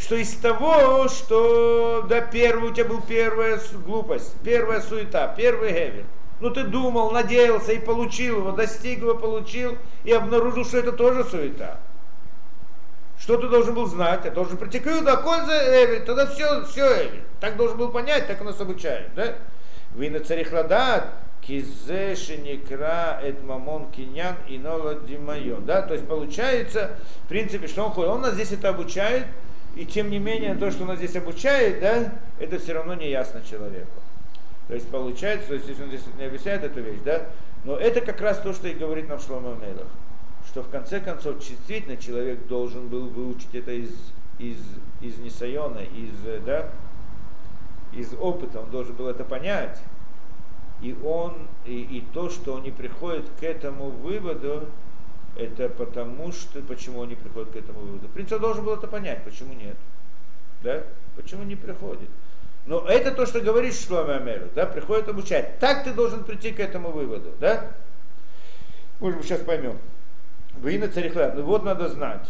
что из того, что да, первый, у тебя был первая глупость, первая суета, первый гевель. Ну ты думал, надеялся и получил его, достиг его, получил и обнаружил, что это тоже суета. Что ты должен был знать? Я должен к да, кольза Эвель, тогда все, все Эвель. Так должен был понять, так у нас обучают, да? Вы на царихладат, кизе шеникра эт кинян и нола димайон. Да, то есть получается, в принципе, что он ходит. Он нас здесь это обучает, и тем не менее, то, что он здесь обучает, да, это все равно не ясно человеку. То есть получается, то есть если он здесь не объясняет эту вещь, да, но это как раз то, что и говорит нам Шлома Мейлах, что в конце концов действительно человек должен был выучить это из, из, из Нисайона, из, да, из опыта, он должен был это понять. И он, и, и то, что он не приходит к этому выводу, это потому что, почему он не приходит к этому выводу. Принцип должен был это понять, почему нет. Да? Почему не приходит. Но это то, что говорит Шломе Амелю, да, приходит обучать. Так ты должен прийти к этому выводу, да? Может быть, сейчас поймем. Вина царихла. Ну вот надо знать.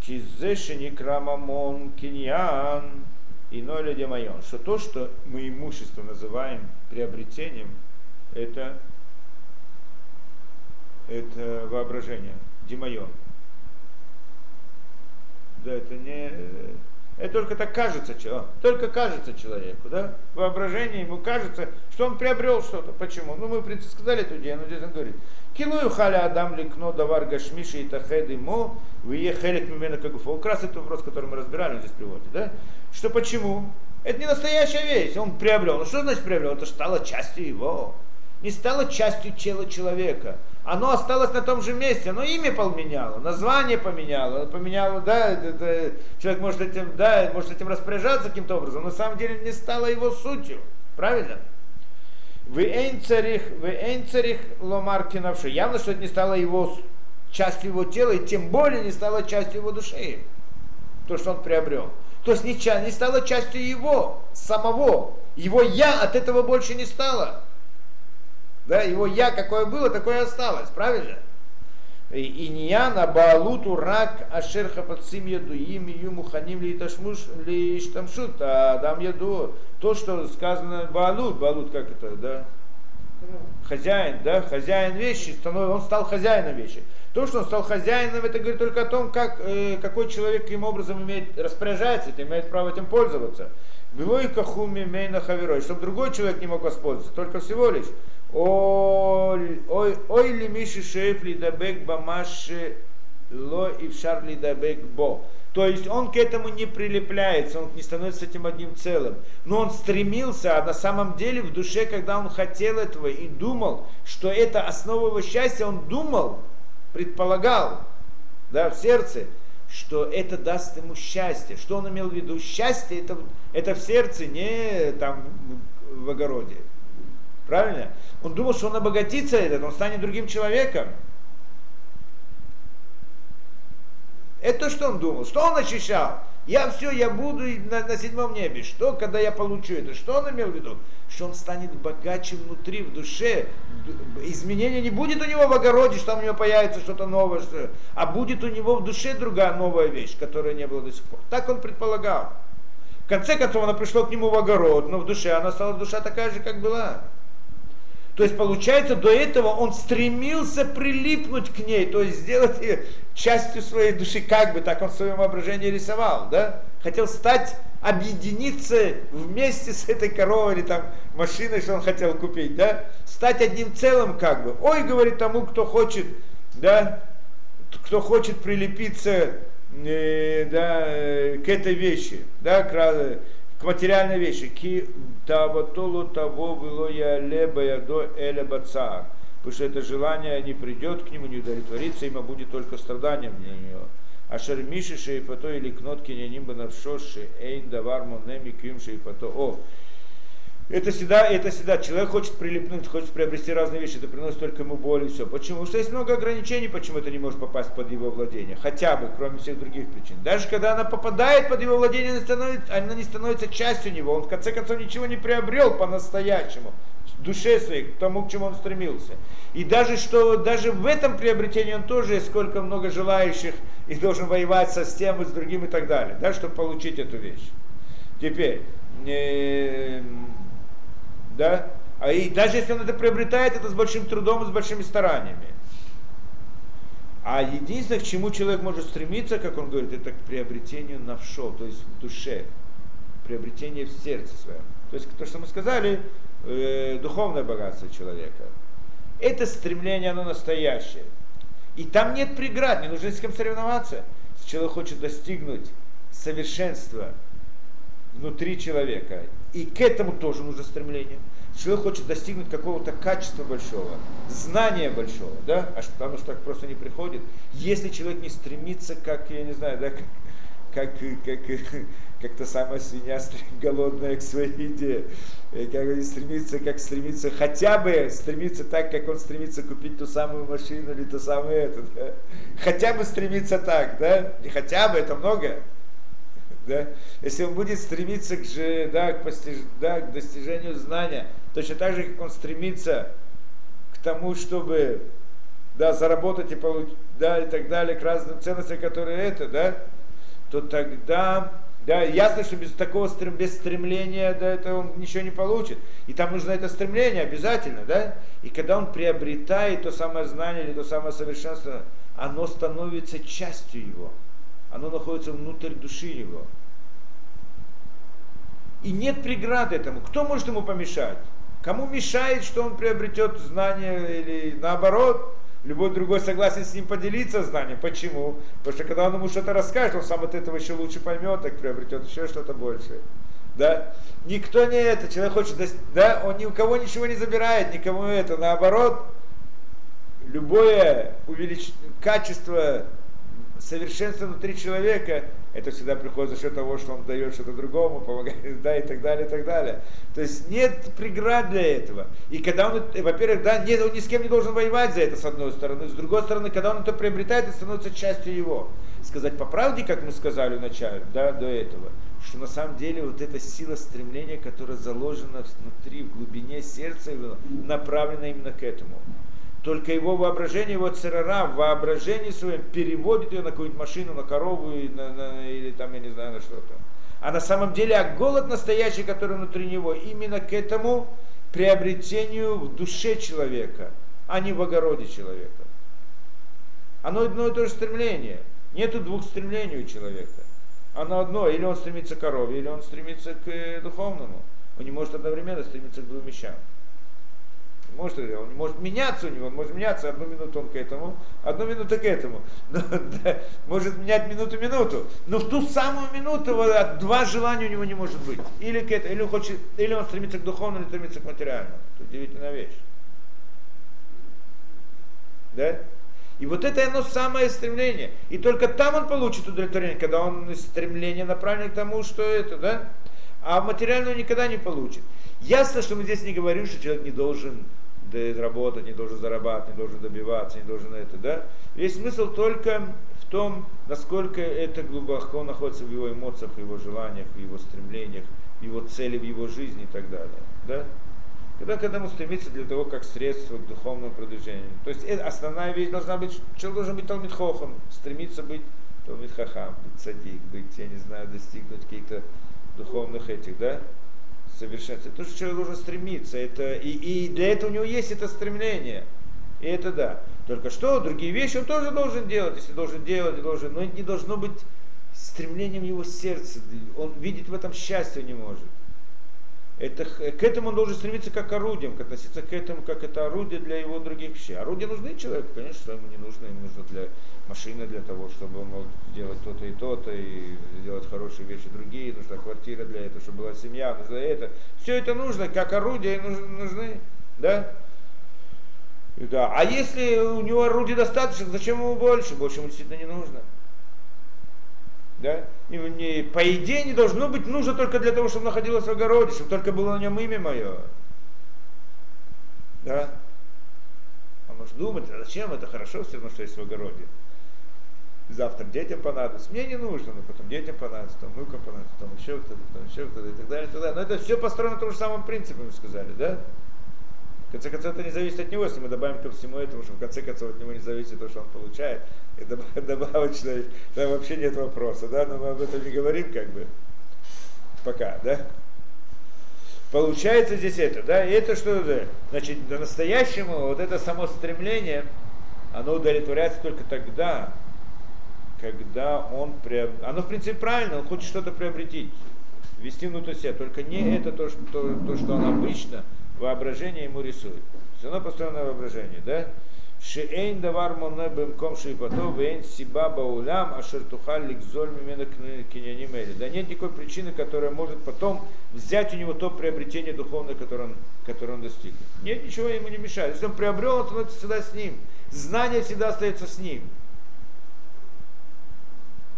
Кизеши крамамон киньян и ноля демайон. Что то, что мы имущество называем приобретением, это это воображение, димайон. Да, это не... Это только так кажется, только кажется человеку, да? Воображение ему кажется, что он приобрел что-то. Почему? Ну, мы, в принципе, сказали эту идею, но здесь он говорит. Килую халя адам ликно давар гашмиши и тахед имо, вие хелек мимена кагуфа. Как раз это вопрос, который мы разбирали, он здесь приводит, да? Что почему? Это не настоящая вещь, он приобрел. Ну что значит приобрел? Это стало частью его. Не стало частью тела человека. Оно осталось на том же месте, оно имя поменяло, название поменяло, поменяло, да, это, человек может этим, да, может этим распоряжаться каким-то образом, но на самом деле не стало его сутью. Правильно? Вы эйнцарих, вы эйнцарих ломар кинавши. Явно, что это не стало его частью его тела, и тем более не стало частью его души. То, что он приобрел. То есть не, не стало частью его, самого. Его я от этого больше не стало. Да, его я какое было, такое осталось, правильно? И не я на Баалуту рак Ашерха Пацим Яду им Ю Муханим ли Иштамшут, а дам яду то, что сказано Баалут, Баалут как это, да? Хозяин, да, хозяин вещи, он стал хозяином вещи. То, что он стал хозяином, это говорит только о том, как, э, какой человек каким образом имеет, распоряжается, имеет право этим пользоваться. Вилой кахуми мейна хаверой, чтобы другой человек не мог воспользоваться, только всего лишь. Ой, ли миши шейф ли дабек бамаши ло и в шарли дабек бо. То есть он к этому не прилепляется, он не становится этим одним целым. Но он стремился, а на самом деле в душе, когда он хотел этого и думал, что это основа его счастья, он думал, предполагал, да, в сердце, что это даст ему счастье. Что он имел в виду? Счастье это, это в сердце, не там в огороде. Правильно? Он думал, что он обогатится этот, он станет другим человеком. Это то, что он думал. Что он ощущал? Я все, я буду на, на седьмом небе. Что, когда я получу это? Что он имел в виду? Что он станет богаче внутри, в душе. Изменения не будет у него в огороде, что у него появится что-то новое, что, а будет у него в душе другая новая вещь, которая не была до сих пор. Так он предполагал. В конце концов, она пришла к нему в огород, но в душе она стала душа такая же, как была. То есть получается, до этого он стремился прилипнуть к ней, то есть сделать ее частью своей души, как бы так он в своем воображении рисовал, да? Хотел стать, объединиться вместе с этой коровой или там машиной, что он хотел купить, да? Стать одним целым как бы. Ой, говорит тому, кто хочет, да, кто хочет прилепиться э, да, э, к этой вещи, да, к, материальной вещи. Ки таватолу того было я леба я до эля бацар. Потому что это желание не придет к нему, не удовлетворится, ему будет только страданием для него. А шермиши шейфато или кнотки не нимба навшоши, эйн давар монеми ким шейфато. О, это всегда, это всегда, человек хочет прилипнуть, хочет приобрести разные вещи, это приносит только ему боль и все. Почему? Потому что есть много ограничений, почему это не может попасть под его владение. Хотя бы, кроме всех других причин. Даже когда она попадает под его владение, она, становится, она не становится частью него. Он в конце концов ничего не приобрел по-настоящему душе своей, к тому, к чему он стремился. И даже что даже в этом приобретении он тоже сколько много желающих и должен воевать со с тем и с другим и так далее, да, чтобы получить эту вещь. Теперь, э, да? А и даже если он это приобретает, это с большим трудом и с большими стараниями. А единственное, к чему человек может стремиться, как он говорит, это к приобретению навшо, то есть в душе, приобретение в сердце своем. То есть то, что мы сказали, э, духовное богатство человека. Это стремление, оно настоящее. И там нет преград, не нужно с кем соревноваться. Если человек хочет достигнуть совершенства внутри человека и к этому тоже нужно стремление. Человек хочет достигнуть какого-то качества большого, знания большого, да, а потому что так просто не приходит. Если человек не стремится, как, я не знаю, да, как, как, как, как та самая свинья голодная к своей еде, как стремится, как стремится, хотя бы стремиться так, как он стремится купить ту самую машину или ту самую эту, да? хотя бы стремиться так, да, и хотя бы это много, да? Если он будет стремиться к, же, да, к, постиж, да, к достижению знания, точно так же, как он стремится к тому, чтобы да, заработать и получить, да, и так далее, к разным ценностям, которые это, да, то тогда, да, ясно, что без такого без стремления, да, это он ничего не получит. И там нужно это стремление обязательно, да. И когда он приобретает то самое знание или то самое совершенство, оно становится частью его оно находится внутрь души его. И нет преград этому. Кто может ему помешать? Кому мешает, что он приобретет знания или наоборот? любой другой согласен с ним поделиться знанием. Почему? Потому что когда он ему что-то расскажет, он сам от этого еще лучше поймет, так приобретет еще что-то большее. Да? Никто не это, человек хочет, да, он ни у кого ничего не забирает, никому это, наоборот, любое увелич... качество совершенства внутри человека, это всегда приходит за счет того, что он дает что-то другому, помогает, да, и так далее, и так далее. То есть нет преград для этого. И когда он, во-первых, да, нет, он ни с кем не должен воевать за это, с одной стороны. С другой стороны, когда он это приобретает, это становится частью его. Сказать по правде, как мы сказали вначале, да, до этого, что на самом деле вот эта сила стремления, которая заложена внутри, в глубине сердца направлена именно к этому. Только его воображение, его церара в воображении своем переводит ее на какую-нибудь машину, на корову на, на, или там, я не знаю, на что-то. А на самом деле, а голод настоящий, который внутри него, именно к этому приобретению в душе человека, а не в огороде человека. Оно одно и то же стремление. Нету двух стремлений у человека. Оно одно, или он стремится к корове, или он стремится к э, духовному. Он не может одновременно стремиться к двум вещам. Может, он может меняться у него, он может меняться одну минуту он к этому, одну минуту к этому. Но, да, может менять минуту-минуту. Но в ту самую минуту два желания у него не может быть. Или, к этому, или, он хочет, или он стремится к духовному, или стремится к материальному. Это удивительная вещь. Да? И вот это оно самое стремление. И только там он получит удовлетворение, когда он стремление направлено к тому, что это, да? А материального никогда не получит. Ясно, что мы здесь не говорим, что человек не должен работать, не должен зарабатывать, не должен добиваться, не должен это, да? Весь смысл только в том, насколько это глубоко находится в его эмоциях, в его желаниях, в его стремлениях, в его цели, в его жизни и так далее, да? Когда к этому стремиться для того, как средство к духовному продвижению. То есть это, основная вещь должна быть, человек должен быть Талмит Хохом, стремиться быть Талмит Хахам, быть садик, быть, я не знаю, достигнуть каких-то духовных этих, да? совершенствовать. Это то, что человек должен стремиться. Это, и, и для этого у него есть это стремление. И это да. Только что, другие вещи он тоже должен делать. Если должен делать, должен, но это не должно быть стремлением его сердца. Он видеть в этом счастье не может. Это, к этому он должен стремиться как орудием, относиться к этому как это орудие для его других вещей. Орудия нужны человеку, конечно, ему не нужно, ему нужно для машины для того, чтобы он мог делать то-то и то-то, и делать хорошие вещи другие, нужна квартира для этого, чтобы была семья, нужно это. Все это нужно, как орудия нужны, да? И да. А если у него орудий достаточно, зачем ему больше? Больше ему действительно не нужно. Да? И не, по идее не должно быть нужно только для того, чтобы находилось в огороде, чтобы только было на нем имя мое. Да? А может думать, а зачем это хорошо все равно, что есть в огороде завтра детям понадобится. Мне не нужно, но потом детям понадобится, там внукам понадобится, там еще кто-то, там еще кто-то и так далее, и так далее. Но это все построено на том же самом принципе, мы сказали, да? Конце концов, это не зависит от него, если мы добавим ко всему этому, что в конце концов от него не зависит то, что он получает. Это добавочно, там вообще нет вопроса, да, но мы об этом не говорим как бы пока, да? Получается здесь это, да, и это что, да? значит, по-настоящему вот это само стремление, оно удовлетворяется только тогда, когда он приоб... Оно в принципе правильно, он хочет что-то приобретить, вести внутрь себя, только не это то, что, то, что он обычно воображение ему рисует. Все равно построено на воображении, да? Шеэйн давар моне бэмком шейпато вэйн сиба баулям ашер тухаль ликзоль мимена киняним Да нет никакой причины, которая может потом взять у него то приобретение духовное, которое он, которое он достиг. Нет, ничего ему не мешает. Если он приобрел, он становится всегда с ним. Знание всегда остается с ним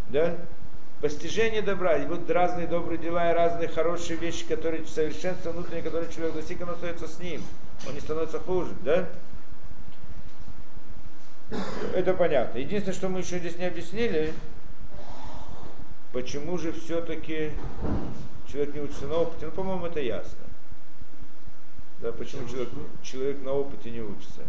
да, постижение добра, и вот разные добрые дела и разные хорошие вещи, которые совершенство внутреннее, которые человек достиг, он остается с ним, он не становится хуже, да? Это понятно. Единственное, что мы еще здесь не объяснили, почему же все-таки человек не учится на опыте, ну, по-моему, это ясно. Да, почему человек, человек на опыте не учится.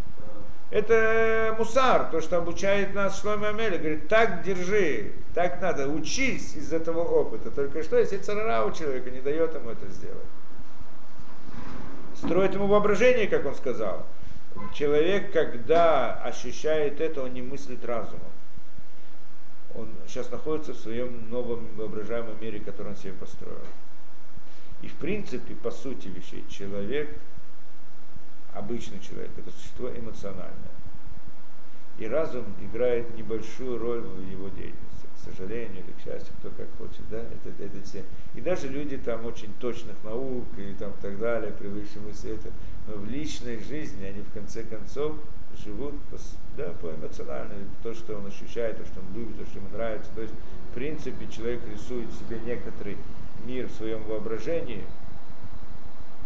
Это мусар, то, что обучает нас Шломи Амели. Говорит, так держи, так надо, учись из этого опыта. Только что, если царара у человека не дает ему это сделать. Строит ему воображение, как он сказал. Человек, когда ощущает это, он не мыслит разумом. Он сейчас находится в своем новом воображаемом мире, который он себе построил. И в принципе, по сути вещей, человек – обычный человек, это существо эмоциональное. И разум играет небольшую роль в его деятельности, к сожалению или к счастью, кто как хочет, да, это, это все. И даже люди там очень точных наук и там так далее, привыкшие мысли это, но в личной жизни они в конце концов живут по, да, по эмоциональному, то, что он ощущает, то, что он любит, то, что ему нравится. То есть, в принципе, человек рисует себе некоторый мир в своем воображении,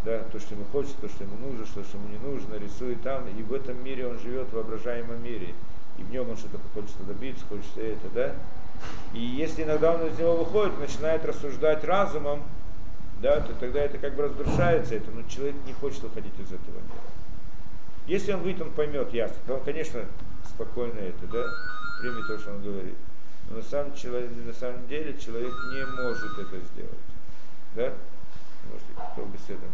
да, то, что ему хочется, то, что ему нужно, что, что ему не нужно, рисует там, и в этом мире он живет в воображаемом мире, и в нем он что-то хочет добиться, хочет это, да. И если иногда он из него выходит, начинает рассуждать разумом, да, то тогда это как бы разрушается, это, но человек не хочет выходить из этого мира. Если он выйдет, он поймет ясно, то он, конечно, спокойно это, да, примет то, что он говорит. Но на самом, человек, на самом деле человек не может это сделать. Да? Может, кто беседует.